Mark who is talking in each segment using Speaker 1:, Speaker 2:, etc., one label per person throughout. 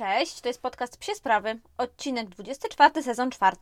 Speaker 1: Cześć, to jest podcast Psie Sprawy, odcinek 24, sezon 4.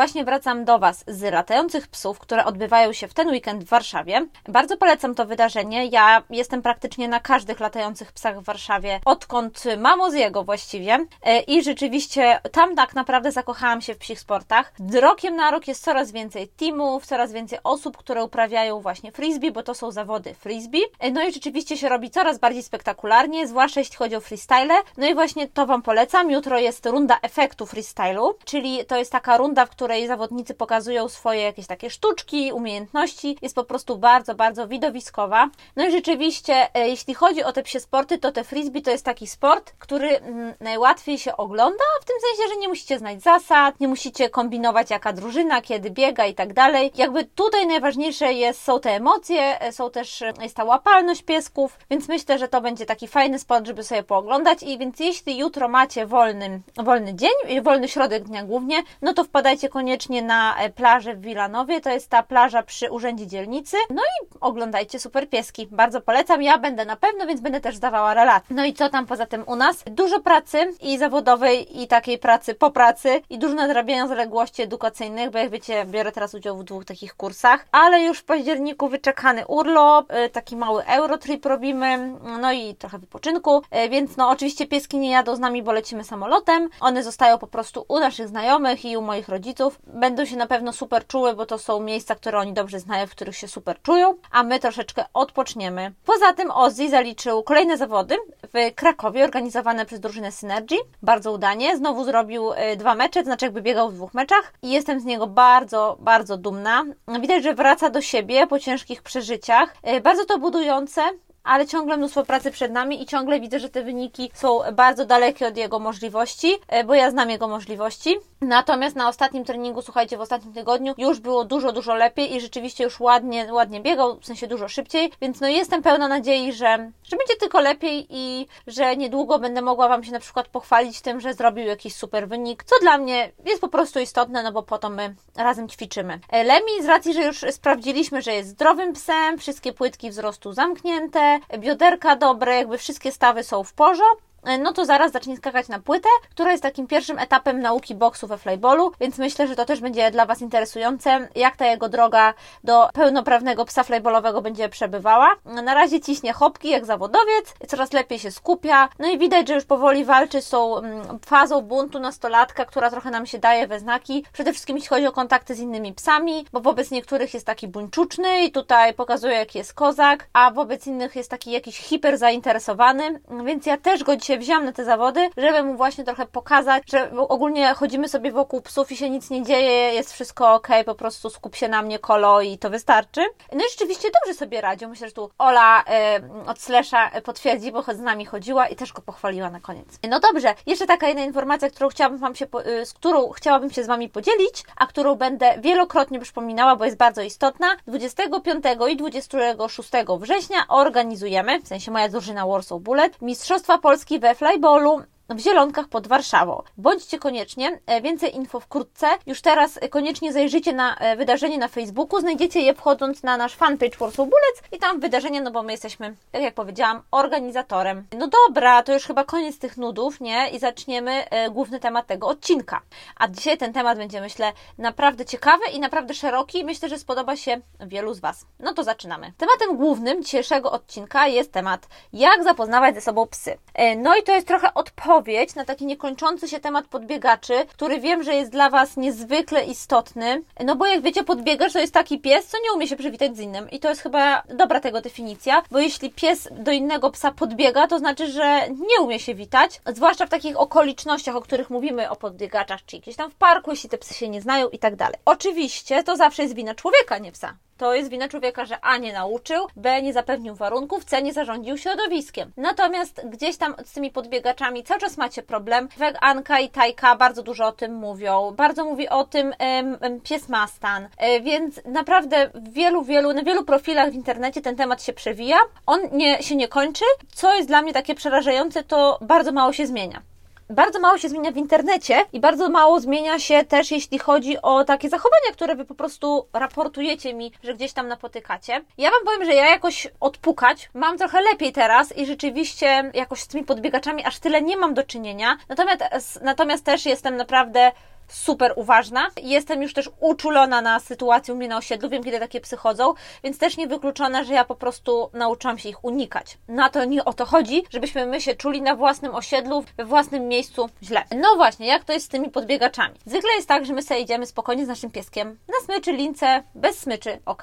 Speaker 1: Właśnie wracam do Was z latających psów, które odbywają się w ten weekend w Warszawie. Bardzo polecam to wydarzenie. Ja jestem praktycznie na każdych latających psach w Warszawie, odkąd mamo z jego właściwie. E, I rzeczywiście tam tak naprawdę zakochałam się w psich sportach. Z rokiem na rok jest coraz więcej teamów, coraz więcej osób, które uprawiają właśnie frisbee, bo to są zawody frisbee. E, no i rzeczywiście się robi coraz bardziej spektakularnie, zwłaszcza jeśli chodzi o freestyle. No i właśnie to Wam polecam. Jutro jest runda efektu freestylu, czyli to jest taka runda, w której zawodnicy pokazują swoje jakieś takie sztuczki, umiejętności. Jest po prostu bardzo, bardzo widowiskowa. No i rzeczywiście, e, jeśli chodzi o te psie sporty, to te frisbee to jest taki sport, który mm, najłatwiej się ogląda, w tym sensie, że nie musicie znać zasad, nie musicie kombinować jaka drużyna, kiedy biega i tak dalej. Jakby tutaj najważniejsze jest, są te emocje, e, są też, e, jest ta łapalność piesków, więc myślę, że to będzie taki fajny sport, żeby sobie pooglądać i więc jeśli jutro macie wolny, wolny dzień, wolny środek dnia głównie, no to wpadajcie koniecznie na e, plażę w Wilanowie. To jest ta plaża przy Urzędzie Dzielnicy. No i oglądajcie super pieski. Bardzo polecam. Ja będę na pewno, więc będę też zdawała relacje. No i co tam poza tym u nas? Dużo pracy i zawodowej, i takiej pracy po pracy, i dużo nadrabiania zaległości edukacyjnych, bo jak wiecie, biorę teraz udział w dwóch takich kursach, ale już w październiku wyczekany urlop, e, taki mały eurotrip robimy, no i trochę wypoczynku, e, więc no oczywiście pieski nie jadą z nami, bo lecimy samolotem. One zostają po prostu u naszych znajomych i u moich rodziców będą się na pewno super czuły, bo to są miejsca, które oni dobrze znają, w których się super czują, a my troszeczkę odpoczniemy. Poza tym Ozzy zaliczył kolejne zawody w Krakowie, organizowane przez drużynę Synergy, bardzo udanie. Znowu zrobił e, dwa mecze, to znaczy jakby biegał w dwóch meczach i jestem z niego bardzo, bardzo dumna. Widać, że wraca do siebie po ciężkich przeżyciach. E, bardzo to budujące, ale ciągle mnóstwo pracy przed nami i ciągle widzę, że te wyniki są bardzo dalekie od jego możliwości, e, bo ja znam jego możliwości. Natomiast na ostatnim treningu, słuchajcie, w ostatnim tygodniu już było dużo, dużo lepiej i rzeczywiście już ładnie, ładnie biegał, w sensie dużo szybciej, więc no jestem pełna nadziei, że, że będzie tylko lepiej i że niedługo będę mogła Wam się na przykład pochwalić tym, że zrobił jakiś super wynik, co dla mnie jest po prostu istotne, no bo po to my razem ćwiczymy. E, Lemi, z racji, że już sprawdziliśmy, że jest zdrowym psem, wszystkie płytki wzrostu zamknięte, bioderka dobre, jakby wszystkie stawy są w porządku, no to zaraz zacznie skakać na płytę, która jest takim pierwszym etapem nauki boksu we flyballu, więc myślę, że to też będzie dla Was interesujące, jak ta jego droga do pełnoprawnego psa flyballowego będzie przebywała. Na razie ciśnie hopki jak zawodowiec, coraz lepiej się skupia, no i widać, że już powoli walczy z tą mm, fazą buntu nastolatka, która trochę nam się daje we znaki, przede wszystkim jeśli chodzi o kontakty z innymi psami, bo wobec niektórych jest taki buńczuczny i tutaj pokazuje, jaki jest kozak, a wobec innych jest taki jakiś hiper zainteresowany, więc ja też go dzisiaj się wziąłam na te zawody, żeby mu właśnie trochę pokazać, że ogólnie chodzimy sobie wokół psów i się nic nie dzieje, jest wszystko ok, po prostu skup się na mnie kolo i to wystarczy. No i rzeczywiście dobrze sobie radził. Myślę, że tu Ola e, od Slesza potwierdzi, bo z nami chodziła i też go pochwaliła na koniec. No dobrze, jeszcze taka jedna informacja, którą chciałabym wam się, e, z którą chciałabym się z Wami podzielić, a którą będę wielokrotnie przypominała, bo jest bardzo istotna. 25 i 26 września organizujemy, w sensie moja drużyna Warsaw Bullet, Mistrzostwa Polski we flyballu w Zielonkach pod Warszawą. Bądźcie koniecznie, e, więcej info wkrótce. Już teraz koniecznie zajrzyjcie na e, wydarzenie na Facebooku, znajdziecie je wchodząc na nasz fanpage Warsaw Bullets i tam wydarzenie, no bo my jesteśmy, tak jak powiedziałam, organizatorem. No dobra, to już chyba koniec tych nudów, nie? I zaczniemy e, główny temat tego odcinka. A dzisiaj ten temat będzie, myślę, naprawdę ciekawy i naprawdę szeroki. Myślę, że spodoba się wielu z Was. No to zaczynamy. Tematem głównym dzisiejszego odcinka jest temat, jak zapoznawać ze sobą psy. No i to jest trochę odpowiedź odpowiedź na taki niekończący się temat podbiegaczy, który wiem, że jest dla Was niezwykle istotny. No bo jak wiecie, podbiegacz to jest taki pies, co nie umie się przywitać z innym. I to jest chyba dobra tego definicja, bo jeśli pies do innego psa podbiega, to znaczy, że nie umie się witać, zwłaszcza w takich okolicznościach, o których mówimy o podbiegaczach, czy gdzieś tam w parku, jeśli te psy się nie znają i tak dalej. Oczywiście to zawsze jest wina człowieka, nie psa. To jest wina człowieka, że A nie nauczył, B nie zapewnił warunków, C nie zarządził środowiskiem. Natomiast gdzieś tam z tymi podbiegaczami cały czas macie problem. Weg Anka i Tajka bardzo dużo o tym mówią. Bardzo mówi o tym um, pies Mastan. E, więc naprawdę w wielu, wielu, na wielu profilach w internecie ten temat się przewija. On nie, się nie kończy. Co jest dla mnie takie przerażające, to bardzo mało się zmienia bardzo mało się zmienia w internecie i bardzo mało zmienia się też, jeśli chodzi o takie zachowania, które wy po prostu raportujecie mi, że gdzieś tam napotykacie. Ja Wam powiem, że ja jakoś odpukać mam trochę lepiej teraz i rzeczywiście jakoś z tymi podbiegaczami aż tyle nie mam do czynienia. Natomiast, natomiast też jestem naprawdę super uważna. Jestem już też uczulona na sytuację u mnie na osiedlu, wiem kiedy takie psy chodzą, więc też niewykluczone, że ja po prostu nauczyłam się ich unikać. Na to nie o to chodzi, żebyśmy my się czuli na własnym osiedlu, we własnym miejscu źle. No właśnie, jak to jest z tymi podbiegaczami? Zwykle jest tak, że my sobie idziemy spokojnie z naszym pieskiem na smyczy, lince, bez smyczy, ok?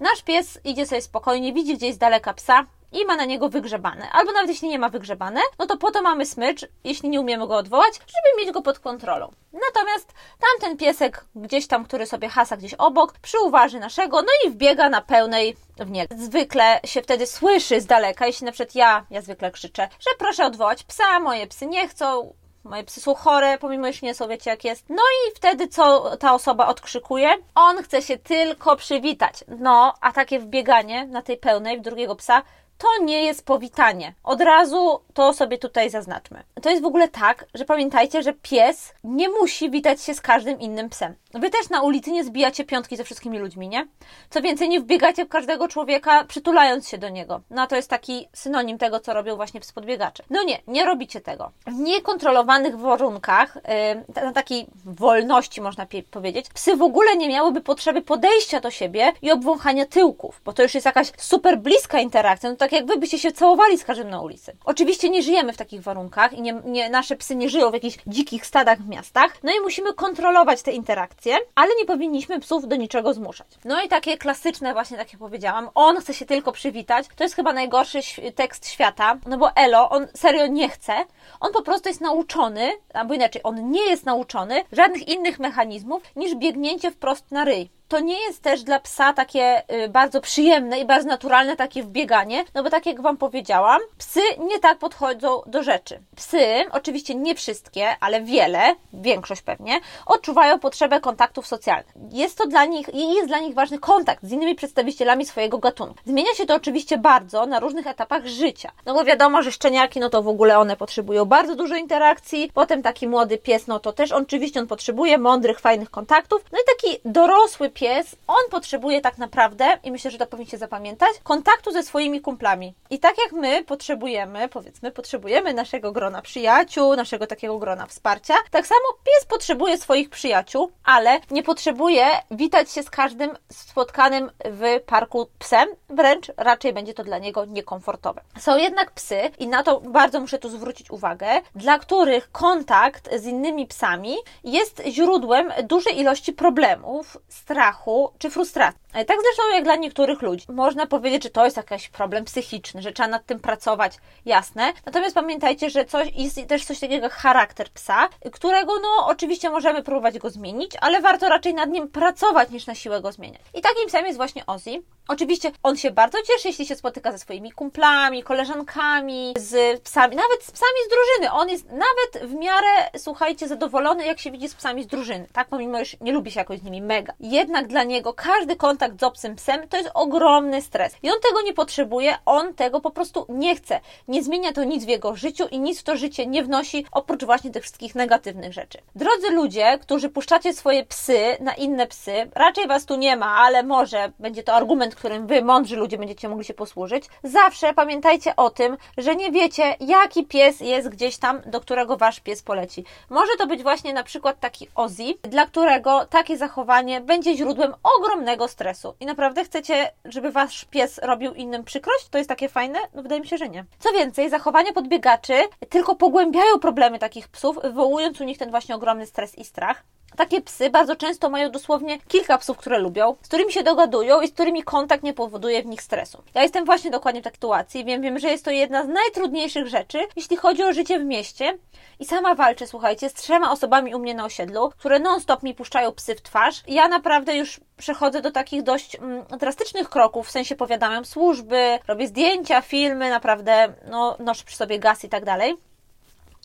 Speaker 1: Nasz pies idzie sobie spokojnie, widzi gdzieś z daleka psa, i ma na niego wygrzebane. Albo nawet jeśli nie ma wygrzebane, no to po to mamy smycz, jeśli nie umiemy go odwołać, żeby mieć go pod kontrolą. Natomiast tamten piesek gdzieś tam, który sobie hasa gdzieś obok, przyuważy naszego, no i wbiega na pełnej w nie. Zwykle się wtedy słyszy z daleka, jeśli na przykład ja, ja zwykle krzyczę, że proszę odwołać psa, moje psy nie chcą, moje psy są chore, pomimo że nie są, wiecie jak jest. No i wtedy co ta osoba odkrzykuje? On chce się tylko przywitać. No, a takie wbieganie na tej pełnej w drugiego psa to nie jest powitanie. Od razu to sobie tutaj zaznaczmy. To jest w ogóle tak, że pamiętajcie, że pies nie musi witać się z każdym innym psem. Wy też na ulicy nie zbijacie piątki ze wszystkimi ludźmi, nie? Co więcej, nie wbiegacie w każdego człowieka, przytulając się do niego. No to jest taki synonim tego, co robią właśnie podbiegacze. No nie, nie robicie tego. W niekontrolowanych warunkach, yy, na takiej wolności można powiedzieć, psy w ogóle nie miałyby potrzeby podejścia do siebie i obwąchania tyłków, bo to już jest jakaś super bliska interakcja, no tak jak wy byście się całowali z każdym na ulicy. Oczywiście nie żyjemy w takich warunkach i nie, nie, nasze psy nie żyją w jakichś dzikich stadach w miastach, no i musimy kontrolować te interakcje ale nie powinniśmy psów do niczego zmuszać. No i takie klasyczne, właśnie tak jak powiedziałam, on chce się tylko przywitać. To jest chyba najgorszy tekst świata, no bo Elo, on serio nie chce. On po prostu jest nauczony, albo inaczej, on nie jest nauczony żadnych innych mechanizmów niż biegnięcie wprost na ryj to nie jest też dla psa takie y, bardzo przyjemne i bardzo naturalne takie wbieganie, no bo tak jak Wam powiedziałam, psy nie tak podchodzą do rzeczy. Psy, oczywiście nie wszystkie, ale wiele, większość pewnie, odczuwają potrzebę kontaktów socjalnych. Jest to dla nich, jest dla nich ważny kontakt z innymi przedstawicielami swojego gatunku. Zmienia się to oczywiście bardzo na różnych etapach życia, no bo wiadomo, że szczeniaki, no to w ogóle one potrzebują bardzo dużo interakcji, potem taki młody pies, no to też oczywiście on potrzebuje mądrych, fajnych kontaktów, no i taki dorosły pies, on potrzebuje tak naprawdę, i myślę, że to powinniście zapamiętać, kontaktu ze swoimi kumplami. I tak jak my potrzebujemy, powiedzmy, potrzebujemy naszego grona przyjaciół, naszego takiego grona wsparcia, tak samo pies potrzebuje swoich przyjaciół, ale nie potrzebuje witać się z każdym spotkanym w parku psem, wręcz raczej będzie to dla niego niekomfortowe. Są jednak psy, i na to bardzo muszę tu zwrócić uwagę, dla których kontakt z innymi psami jest źródłem dużej ilości problemów, strachu, strachu czy frustracji. E, tak zresztą jak dla niektórych ludzi. Można powiedzieć, że to jest jakiś problem psychiczny, że trzeba nad tym pracować, jasne. Natomiast pamiętajcie, że coś, jest też coś takiego jak charakter psa, którego no oczywiście możemy próbować go zmienić, ale warto raczej nad nim pracować niż na siłę go zmieniać. I takim psem jest właśnie Ozzy. Oczywiście on się bardzo cieszy, jeśli się spotyka ze swoimi kumplami, koleżankami, z psami, nawet z psami z drużyny. On jest nawet w miarę, słuchajcie, zadowolony, jak się widzi z psami z drużyny. Tak, pomimo, że nie lubi się jakoś z nimi mega. Jednak dla niego każdy kontakt z obcym psem to jest ogromny stres. I on tego nie potrzebuje, on tego po prostu nie chce. Nie zmienia to nic w jego życiu i nic w to życie nie wnosi, oprócz właśnie tych wszystkich negatywnych rzeczy. Drodzy ludzie, którzy puszczacie swoje psy na inne psy, raczej was tu nie ma, ale może będzie to argument, którym wy, mądrzy ludzie, będziecie mogli się posłużyć. Zawsze pamiętajcie o tym, że nie wiecie, jaki pies jest gdzieś tam, do którego wasz pies poleci. Może to być właśnie na przykład taki Ozzy, dla którego takie zachowanie będzie źródłem ogromnego stresu. I naprawdę chcecie, żeby wasz pies robił innym przykrość? To jest takie fajne? No wydaje mi się, że nie. Co więcej, zachowania podbiegaczy tylko pogłębiają problemy takich psów, wywołując u nich ten właśnie ogromny stres i strach. Takie psy bardzo często mają dosłownie kilka psów, które lubią, z którymi się dogadują i z którymi kontakt nie powoduje w nich stresu. Ja jestem właśnie dokładnie w takiej sytuacji, wiem, wiem, że jest to jedna z najtrudniejszych rzeczy, jeśli chodzi o życie w mieście. I sama walczę, słuchajcie, z trzema osobami u mnie na osiedlu, które non-stop mi puszczają psy w twarz. Ja naprawdę już przechodzę do takich dość mm, drastycznych kroków, w sensie powiadamiam służby, robię zdjęcia, filmy, naprawdę no, noszę przy sobie gaz i tak dalej.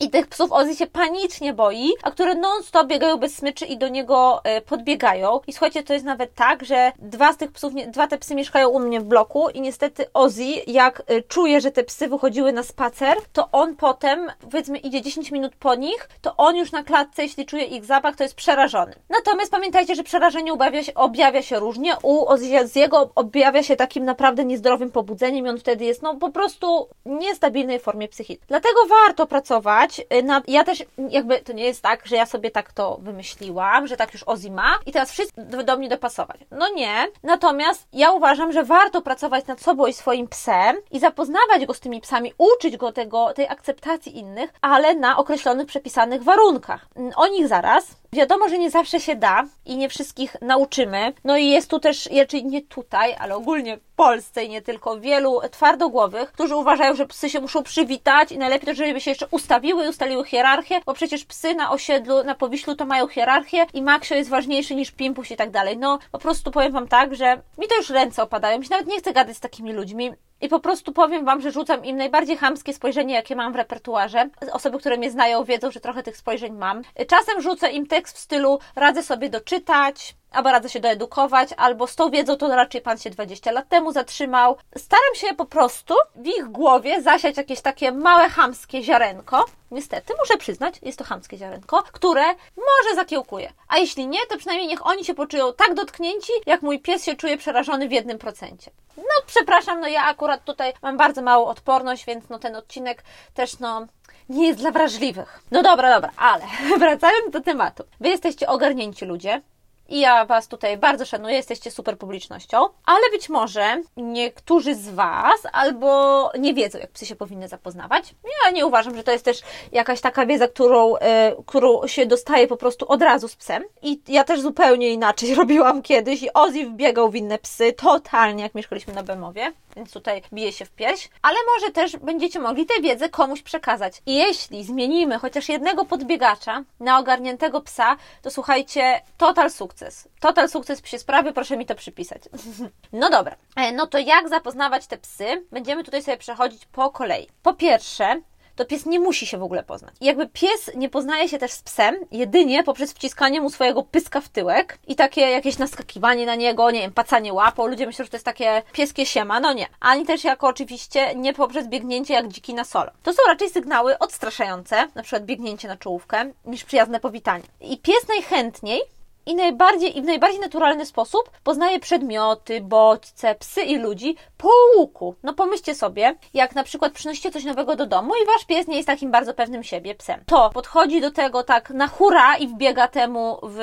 Speaker 1: I tych psów Ozzy się panicznie boi, a które non-stop biegają bez smyczy i do niego y, podbiegają. I słuchajcie, to jest nawet tak, że dwa z tych psów, dwa te psy mieszkają u mnie w bloku i niestety Ozzy, jak y, czuje, że te psy wychodziły na spacer, to on potem, powiedzmy, idzie 10 minut po nich, to on już na klatce, jeśli czuje ich zapach, to jest przerażony. Natomiast pamiętajcie, że przerażenie objawia się, objawia się różnie. U Ozzy'ego objawia się takim naprawdę niezdrowym pobudzeniem i on wtedy jest, no, po prostu niestabilnej formie psychicznej. Dlatego warto pracować Y, ja też jakby to nie jest tak, że ja sobie tak to wymyśliłam, że tak już Ozzy ma i teraz wszyscy do mnie dopasować. No nie. Natomiast ja uważam, że warto pracować nad sobą i swoim psem i zapoznawać go z tymi psami, uczyć go tego, tej akceptacji innych, ale na określonych, przepisanych warunkach. O nich zaraz. Wiadomo, że nie zawsze się da i nie wszystkich nauczymy. No i jest tu też, raczej nie tutaj, ale ogólnie w Polsce i nie tylko, wielu twardogłowych, którzy uważają, że psy się muszą przywitać i najlepiej to, żeby się jeszcze ustawiły i ustaliły hierarchię, bo przecież psy na osiedlu, na Powiślu to mają hierarchię i Maksio jest ważniejszy niż Pimpuś i tak dalej. No, po prostu powiem Wam tak, że mi to już ręce opadają. Mi się nawet nie chce gadać z takimi ludźmi. I po prostu powiem Wam, że rzucam im najbardziej chamskie spojrzenie, jakie mam w repertuarze. Osoby, które mnie znają, wiedzą, że trochę tych spojrzeń mam. Czasem rzucę im tekst w stylu radzę sobie doczytać, albo radzę się doedukować, albo z tą wiedzą to raczej pan się 20 lat temu zatrzymał. Staram się po prostu w ich głowie zasiać jakieś takie małe chamskie ziarenko. Niestety, muszę przyznać, jest to chamskie ziarenko, które może zakiełkuje. A jeśli nie, to przynajmniej niech oni się poczują tak dotknięci, jak mój pies się czuje przerażony w jednym procencie. No, przepraszam, no ja akurat tutaj mam bardzo małą odporność, więc no ten odcinek też no nie jest dla wrażliwych. No dobra, dobra, ale wracając do tematu. Wy jesteście ogarnięci ludzie, i ja Was tutaj bardzo szanuję, jesteście super publicznością, ale być może niektórzy z Was albo nie wiedzą, jak psy się powinny zapoznawać. Ja nie uważam, że to jest też jakaś taka wiedza, którą, e, którą się dostaje po prostu od razu z psem. I ja też zupełnie inaczej robiłam kiedyś i Ozzy wbiegał w inne psy, totalnie jak mieszkaliśmy na Bemowie więc tutaj bije się w pierś, ale może też będziecie mogli tę wiedzę komuś przekazać. I jeśli zmienimy chociaż jednego podbiegacza na ogarniętego psa, to słuchajcie, total sukces. Total sukces psie sprawy, proszę mi to przypisać. no dobra, e, no to jak zapoznawać te psy? Będziemy tutaj sobie przechodzić po kolei. Po pierwsze, to pies nie musi się w ogóle poznać. Jakby pies nie poznaje się też z psem jedynie poprzez wciskanie mu swojego pyska w tyłek i takie jakieś naskakiwanie na niego, nie wiem, pacanie łapą. Ludzie myślą, że to jest takie pieskie siema. No nie. Ani też jako oczywiście nie poprzez biegnięcie jak dziki na solo. To są raczej sygnały odstraszające, na przykład biegnięcie na czołówkę, niż przyjazne powitanie. I pies najchętniej i najbardziej i w najbardziej naturalny sposób poznaje przedmioty, bodźce, psy i ludzi po łuku. No pomyślcie sobie, jak na przykład przynosicie coś nowego do domu i wasz pies nie jest takim bardzo pewnym siebie psem. To podchodzi do tego tak na hura i wbiega temu w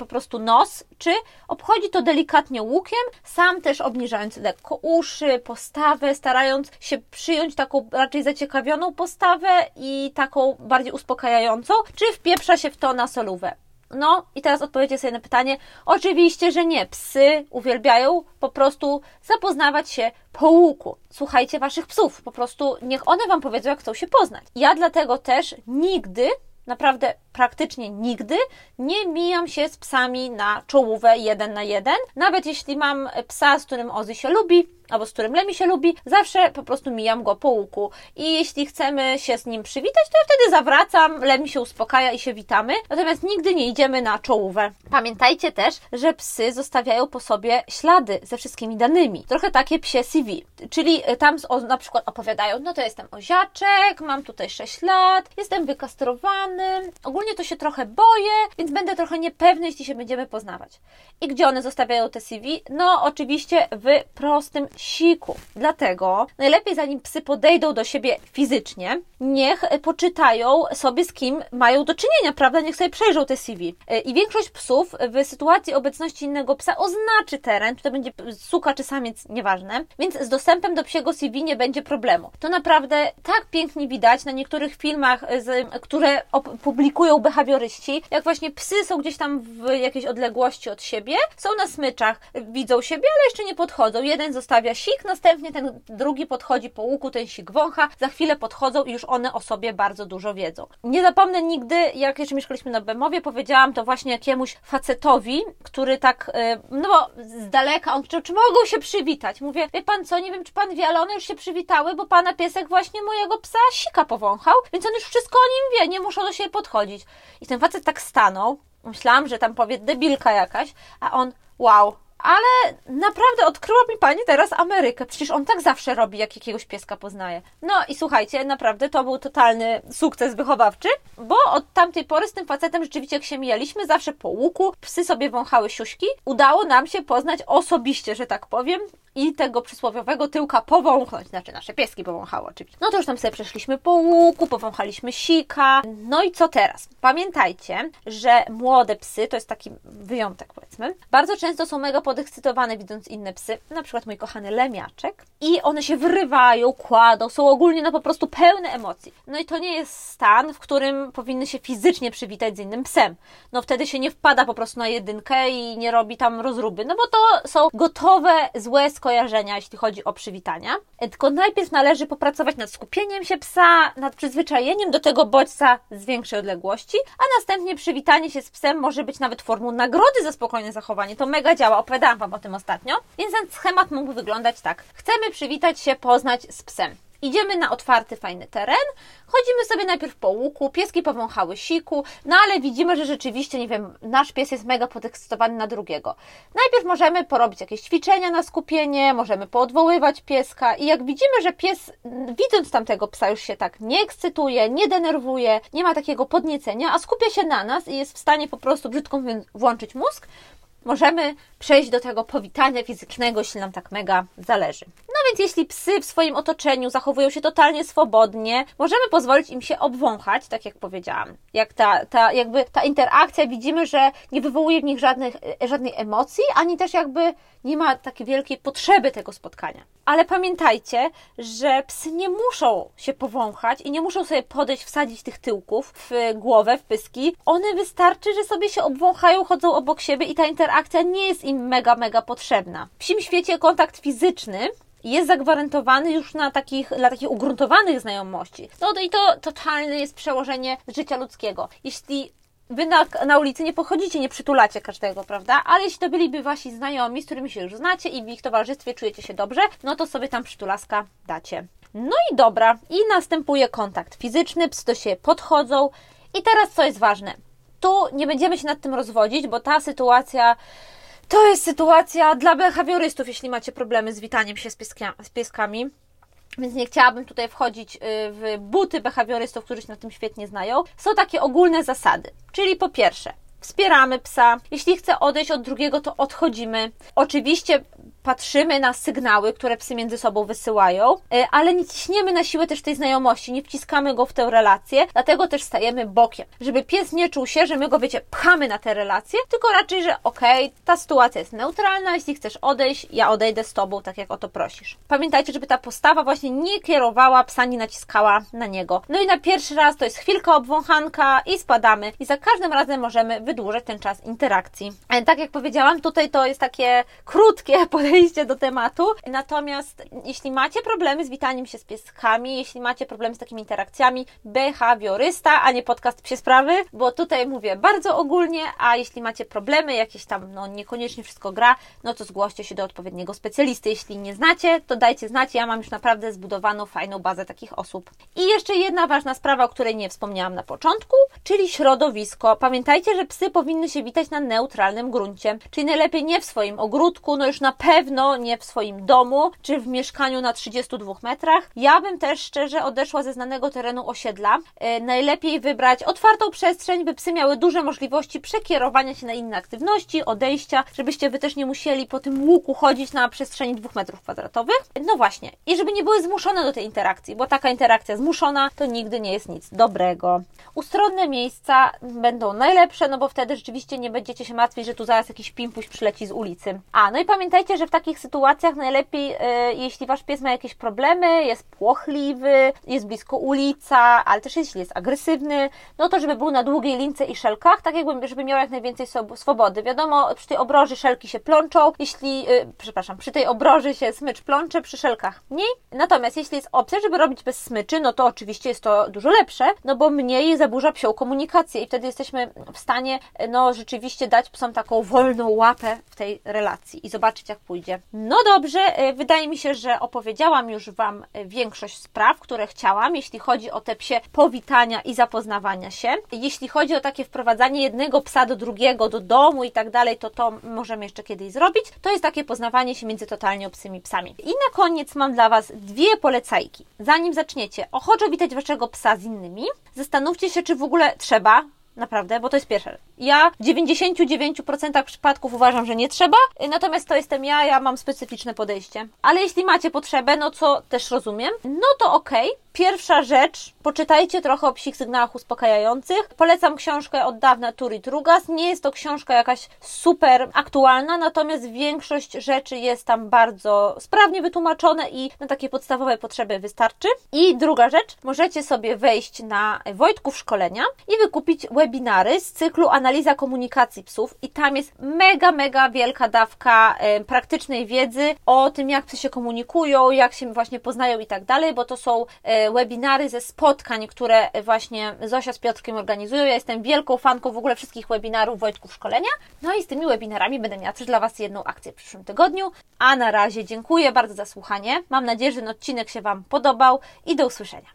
Speaker 1: po prostu nos, czy obchodzi to delikatnie łukiem, sam też obniżając lekko uszy, postawę, starając się przyjąć taką raczej zaciekawioną postawę i taką bardziej uspokajającą, czy wpieprza się w to na solówę. No i teraz odpowiedzcie sobie na pytanie. Oczywiście, że nie. Psy uwielbiają po prostu zapoznawać się po łuku. Słuchajcie waszych psów. Po prostu niech one wam powiedzą, jak chcą się poznać. Ja dlatego też nigdy naprawdę praktycznie nigdy nie mijam się z psami na czołówę jeden na jeden. Nawet jeśli mam psa, z którym Ozy się lubi, albo z którym Lemi się lubi, zawsze po prostu mijam go po łuku. I jeśli chcemy się z nim przywitać, to ja wtedy zawracam, Lemi się uspokaja i się witamy. Natomiast nigdy nie idziemy na czołówę. Pamiętajcie też, że psy zostawiają po sobie ślady ze wszystkimi danymi. Trochę takie psie CV. Czyli tam na przykład opowiadają, no to jestem oziaczek, mam tutaj 6 lat, jestem wykastrowany, ogólnie to się trochę boję, więc będę trochę niepewny, jeśli się będziemy poznawać. I gdzie one zostawiają te CV? No oczywiście w prostym siku. Dlatego najlepiej zanim psy podejdą do siebie fizycznie, niech poczytają sobie z kim mają do czynienia, prawda? Niech sobie przejrzą te CV. I większość psów w sytuacji obecności innego psa oznaczy teren, czy to będzie suka czy samiec, nieważne, więc z dostępem do psiego CV nie będzie problemu. To naprawdę tak pięknie widać na niektórych filmach, które publikują obserwują behawioryści, jak właśnie psy są gdzieś tam w jakiejś odległości od siebie, są na smyczach, widzą siebie, ale jeszcze nie podchodzą. Jeden zostawia sik, następnie ten drugi podchodzi po łuku, ten sik wącha, za chwilę podchodzą i już one o sobie bardzo dużo wiedzą. Nie zapomnę nigdy, jak jeszcze mieszkaliśmy na Bemowie, powiedziałam to właśnie jakiemuś facetowi, który tak, y, no bo z daleka, on czy, czy mogą się przywitać? Mówię, wie pan co, nie wiem czy pan wie, ale one już się przywitały, bo pana piesek właśnie mojego psa sika powąchał, więc on już wszystko o nim wie, nie muszą do siebie podchodzić. I ten facet tak stanął, myślałam, że tam powie debilka jakaś, a on, wow, ale naprawdę odkryła mi pani teraz Amerykę. Przecież on tak zawsze robi, jak jakiegoś pieska poznaje. No i słuchajcie, naprawdę to był totalny sukces wychowawczy, bo od tamtej pory z tym facetem rzeczywiście jak się mijaliśmy, zawsze po łuku, psy sobie wąchały siuśki. Udało nam się poznać osobiście, że tak powiem, i tego przysłowiowego tyłka powąchnąć, znaczy nasze pieski powąchały oczywiście. No to już tam sobie przeszliśmy po łuku, powąchaliśmy sika. No i co teraz? Pamiętajcie, że młode psy, to jest taki wyjątek powiedzmy, bardzo często są mega podekscytowane widząc inne psy, na przykład mój kochany lemiaczek i one się wyrywają, kładą, są ogólnie no po prostu pełne emocji. No i to nie jest stan, w którym powinny się fizycznie przywitać z innym psem. No wtedy się nie wpada po prostu na jedynkę i nie robi tam rozruby, no bo to są gotowe, złe skojarzenia, jeśli chodzi o przywitania. Tylko najpierw należy popracować nad skupieniem się psa, nad przyzwyczajeniem do tego bodźca z większej odległości, a następnie przywitanie się z psem może być nawet formą nagrody za spokojne zachowanie. To mega działa, opowiadałam Wam o tym ostatnio. Więc ten schemat mógł wyglądać tak. Chcemy przywitać się, poznać z psem. Idziemy na otwarty, fajny teren, chodzimy sobie najpierw po łuku, pieski powąchały siku, no ale widzimy, że rzeczywiście, nie wiem, nasz pies jest mega podekscytowany na drugiego. Najpierw możemy porobić jakieś ćwiczenia na skupienie, możemy poodwoływać pieska i jak widzimy, że pies, widząc tamtego psa, już się tak nie ekscytuje, nie denerwuje, nie ma takiego podniecenia, a skupia się na nas i jest w stanie po prostu, brzydko włączyć mózg, możemy przejść do tego powitania fizycznego, jeśli nam tak mega zależy. No więc jeśli psy w swoim otoczeniu zachowują się totalnie swobodnie, możemy pozwolić im się obwąchać, tak jak powiedziałam. Jak ta, ta, jakby ta interakcja widzimy, że nie wywołuje w nich żadnych, żadnej emocji, ani też jakby nie ma takiej wielkiej potrzeby tego spotkania. Ale pamiętajcie, że psy nie muszą się powąchać i nie muszą sobie podejść, wsadzić tych tyłków w głowę, w pyski. One wystarczy, że sobie się obwąchają, chodzą obok siebie i ta interakcja nie jest im mega, mega potrzebna. W psim świecie kontakt fizyczny jest zagwarantowany już na takich, dla takich ugruntowanych znajomości. No i to totalne jest przełożenie życia ludzkiego. Jeśli Wy na, na ulicy nie pochodzicie, nie przytulacie każdego, prawda? Ale jeśli to byliby wasi znajomi, z którymi się już znacie i w ich towarzystwie czujecie się dobrze, no to sobie tam przytulaska dacie. No i dobra, i następuje kontakt fizyczny, psy do siebie podchodzą. I teraz co jest ważne? Tu nie będziemy się nad tym rozwodzić, bo ta sytuacja to jest sytuacja dla behawiorystów, jeśli macie problemy z witaniem się z, z pieskami. Więc nie chciałabym tutaj wchodzić y, w buty behawiorystów, którzy się na tym świetnie znają. Są takie ogólne zasady. Czyli po pierwsze, wspieramy psa. Jeśli chce odejść od drugiego, to odchodzimy. Oczywiście patrzymy na sygnały, które psy między sobą wysyłają, e, ale nie ciśniemy na siłę też tej znajomości, nie wciskamy go w tę relację, dlatego też stajemy bokiem, żeby pies nie czuł się, że my go, wiecie, pchamy na tę relację, tylko raczej, że okej, okay, ta sytuacja jest neutralna, jeśli chcesz odejść, ja odejdę z tobą, tak jak o to prosisz. Pamiętajcie, żeby ta postawa właśnie nie kierowała psa, nie naciskała na niego. No i na pierwszy raz to jest chwilka obwąchanka i spadamy i za każdym razem możemy wydłużyć ten czas interakcji. E, tak jak powiedziałam, tutaj to jest takie krótkie podejście podejście do tematu. Natomiast jeśli macie problemy z witaniem się z pieskami, jeśli macie problemy z takimi interakcjami, behawiorysta, a nie podcast psie sprawy, bo tutaj mówię bardzo ogólnie, a jeśli macie problemy, jakieś tam, no niekoniecznie wszystko gra, no to zgłoście się do odpowiedniego specjalisty. Jeśli nie znacie, to dajcie znać, ja mam już naprawdę zbudowaną fajną bazę takich osób. I jeszcze jedna ważna sprawa, o której nie wspomniałam na początku, czyli środowisko. Pamiętajcie, że psy powinny się witać na neutralnym gruncie, czyli najlepiej nie w swoim ogródku, no już na pewno pewno nie w swoim domu czy w mieszkaniu na 32 metrach. Ja bym też szczerze odeszła ze znanego terenu osiedla. E, najlepiej wybrać otwartą przestrzeń, by psy miały duże możliwości przekierowania się na inne aktywności, odejścia, żebyście wy też nie musieli po tym łuku chodzić na przestrzeni 2 metrów kwadratowych. No właśnie, i żeby nie były zmuszone do tej interakcji, bo taka interakcja zmuszona to nigdy nie jest nic dobrego. Ustronne miejsca będą najlepsze, no bo wtedy rzeczywiście nie będziecie się martwić, że tu zaraz jakiś pimpuś przyleci z ulicy. A, no i pamiętajcie, że w takich sytuacjach najlepiej, e, jeśli Wasz pies ma jakieś problemy, jest płochliwy, jest blisko ulica, ale też jeśli jest agresywny, no to żeby był na długiej lince i szelkach, tak jakby, żeby miał jak najwięcej swobody. Wiadomo, przy tej obroży szelki się plączą, jeśli, yy, przepraszam, przy tej obroży się smycz plącze, przy szelkach mniej. Natomiast jeśli jest opcja, żeby robić bez smyczy, no to oczywiście jest to dużo lepsze, no bo mniej zaburza psią komunikację i wtedy jesteśmy w stanie, no rzeczywiście dać psom taką wolną łapę w tej relacji i zobaczyć, jak pójdzie. No dobrze, yy, wydaje mi się, że opowiedziałam już Wam większość spraw, które chciałam, jeśli chodzi o te psie powitania i zapoznawania się. Jeśli chodzi o takie wprowadzanie jednego psa do drugiego, do domu i tak dalej, to to możemy jeszcze kiedyś zrobić. To jest takie poznawanie się między totalnie obcymi psami. I na koniec mam dla Was dwie polecajki. Zanim zaczniecie ochoczo witać Waszego psa z innymi, zastanówcie się, czy w ogóle trzeba Naprawdę, bo to jest pierwsze. Ja w 99% przypadków uważam, że nie trzeba, natomiast to jestem ja, ja mam specyficzne podejście. Ale jeśli macie potrzebę, no co też rozumiem, no to okej. Okay. Pierwsza rzecz, poczytajcie trochę o psich sygnałach uspokajających. Polecam książkę od dawna Turit Rugas. Nie jest to książka jakaś super aktualna, natomiast większość rzeczy jest tam bardzo sprawnie wytłumaczone i na takie podstawowe potrzeby wystarczy. I druga rzecz, możecie sobie wejść na Wojtków szkolenia i wykupić webinary z cyklu Analiza komunikacji psów i tam jest mega, mega wielka dawka e, praktycznej wiedzy o tym, jak psy się komunikują, jak się właśnie poznają i tak dalej, bo to są e, webinary ze spotkań, które właśnie Zosia z Piotrkiem organizują. Ja jestem wielką fanką w ogóle wszystkich webinarów Wojtków Szkolenia. No i z tymi webinarami będę miała też dla Was jedną akcję w przyszłym tygodniu. A na razie dziękuję bardzo za słuchanie. Mam nadzieję, że ten odcinek się Wam podobał i do usłyszenia.